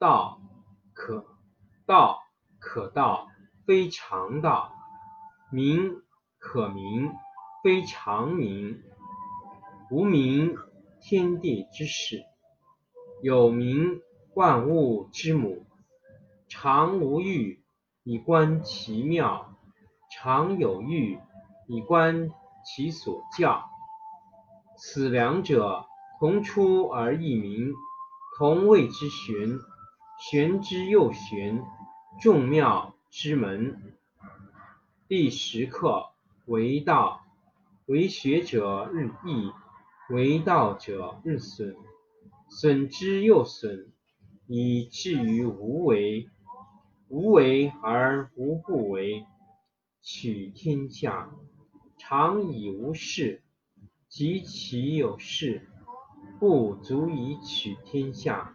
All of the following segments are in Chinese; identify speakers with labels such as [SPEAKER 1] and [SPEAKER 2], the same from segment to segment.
[SPEAKER 1] 道可道可道，非常道；名可名，非常名。无名，天地之始；有名，万物之母。常无欲，以观其妙；常有欲，以观其所教。此两者，同出而异名，同谓之玄。玄之又玄，众妙之门。第十课为道，为学者日益，为道者日损，损之又损，以至于无为。无为而无不为，取天下常以无事，及其有事，不足以取天下。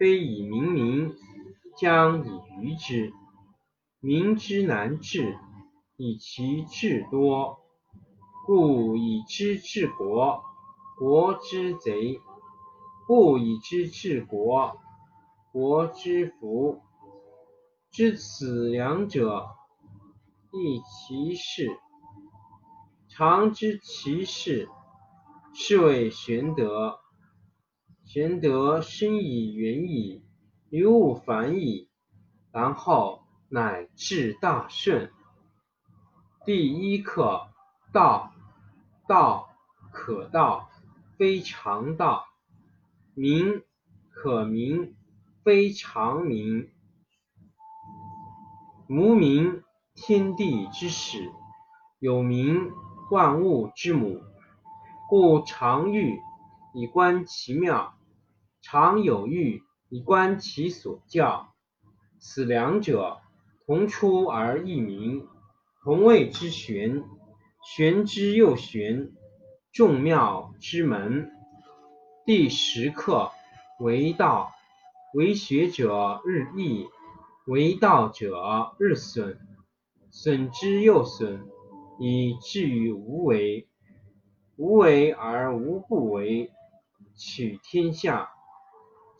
[SPEAKER 1] 非以明民，将以愚之。民之难治，以其智多；故以知治国，国之贼；不以知治国，国之福。知此两者，亦其事。常知其事，是谓玄德。玄德深以远矣，于物反矣，然后乃至大顺。第一课道。道可道，非常道；名可名，非常名。无名，天地之始；有名，万物之母。故常欲以观其妙。常有欲以观其所教，此两者，同出而异名，同谓之玄。玄之又玄，众妙之门。第十课为道，为学者日益，为道者日损，损之又损，以至于无为。无为而无不为，取天下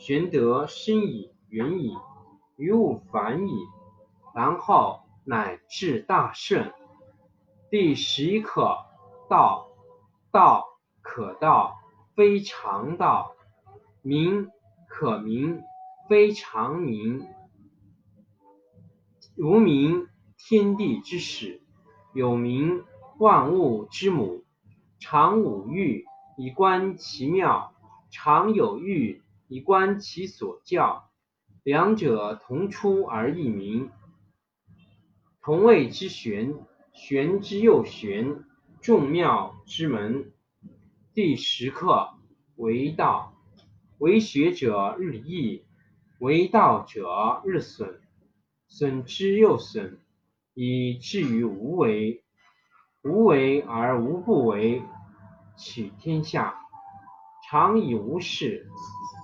[SPEAKER 1] 玄德深矣，远矣，于物反矣，然后乃至大顺。第十一课：道。道可道，非常道；名可名，非常名。无名，天地之始；有名，万物之母。常无欲，以观其妙；常有欲，以观其所教。两者同出而异名，同谓之玄。玄之又玄，众妙之门。第十课：为道，为学者日益，为道者日损，损之又损，以至于无为。无为而无不为，取天下常以无事，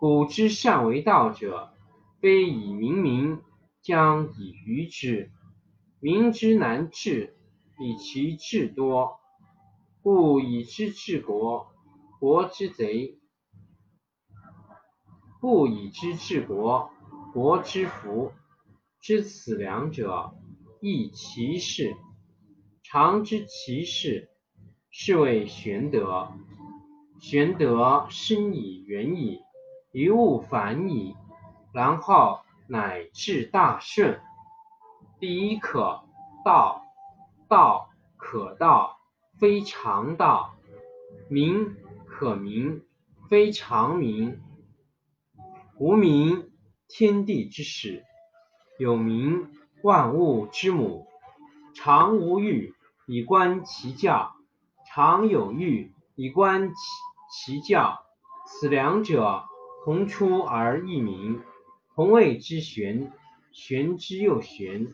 [SPEAKER 1] 古之善为道者，非以明民，将以愚之。民之难治，以其智多。故以知治国，国之贼；不以知治国，国之福。知此两者，亦其事。常知其事，是谓玄德。玄德深以，远矣，于物反矣，然后乃至大顺。第一课：道。道可道，非常道；名可名，非常名。无名，天地之始。有名，万物之母。常无欲，以观其教；常有欲，以观其教。此两者，同出而异名，同谓之玄。玄之又玄，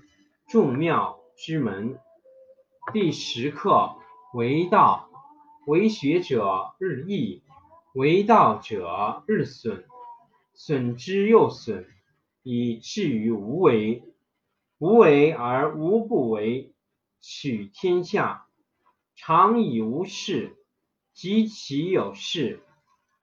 [SPEAKER 1] 众妙之门。第十课：为道，为学者日益，为道者日损，损之又损。以至于无为，无为而无不为，取天下常以无事，及其有事，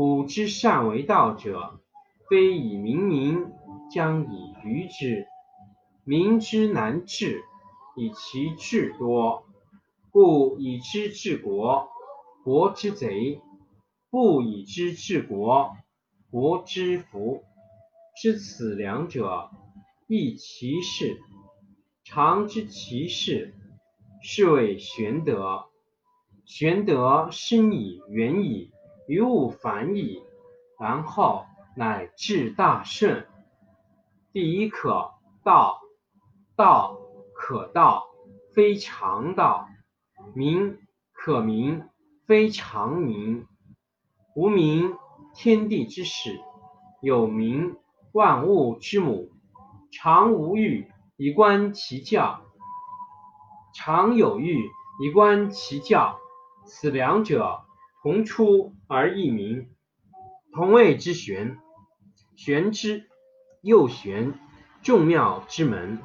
[SPEAKER 1] 古之善为道者，非以明民，将以愚之。民之难治，以其智多。故以知治国，国之贼；不以知治国，国之福。知此两者，亦其事。常知其事，是谓玄德。玄德深矣，远矣，于物反矣，然后乃至大顺。第一课：道。道可道，非常道；名可名，非常名。无名，天地之始；有名，万物之母。常无欲，以观其教；常有欲，以观其教。此两者，同出而异名，同谓之玄。玄之又玄，众妙之门。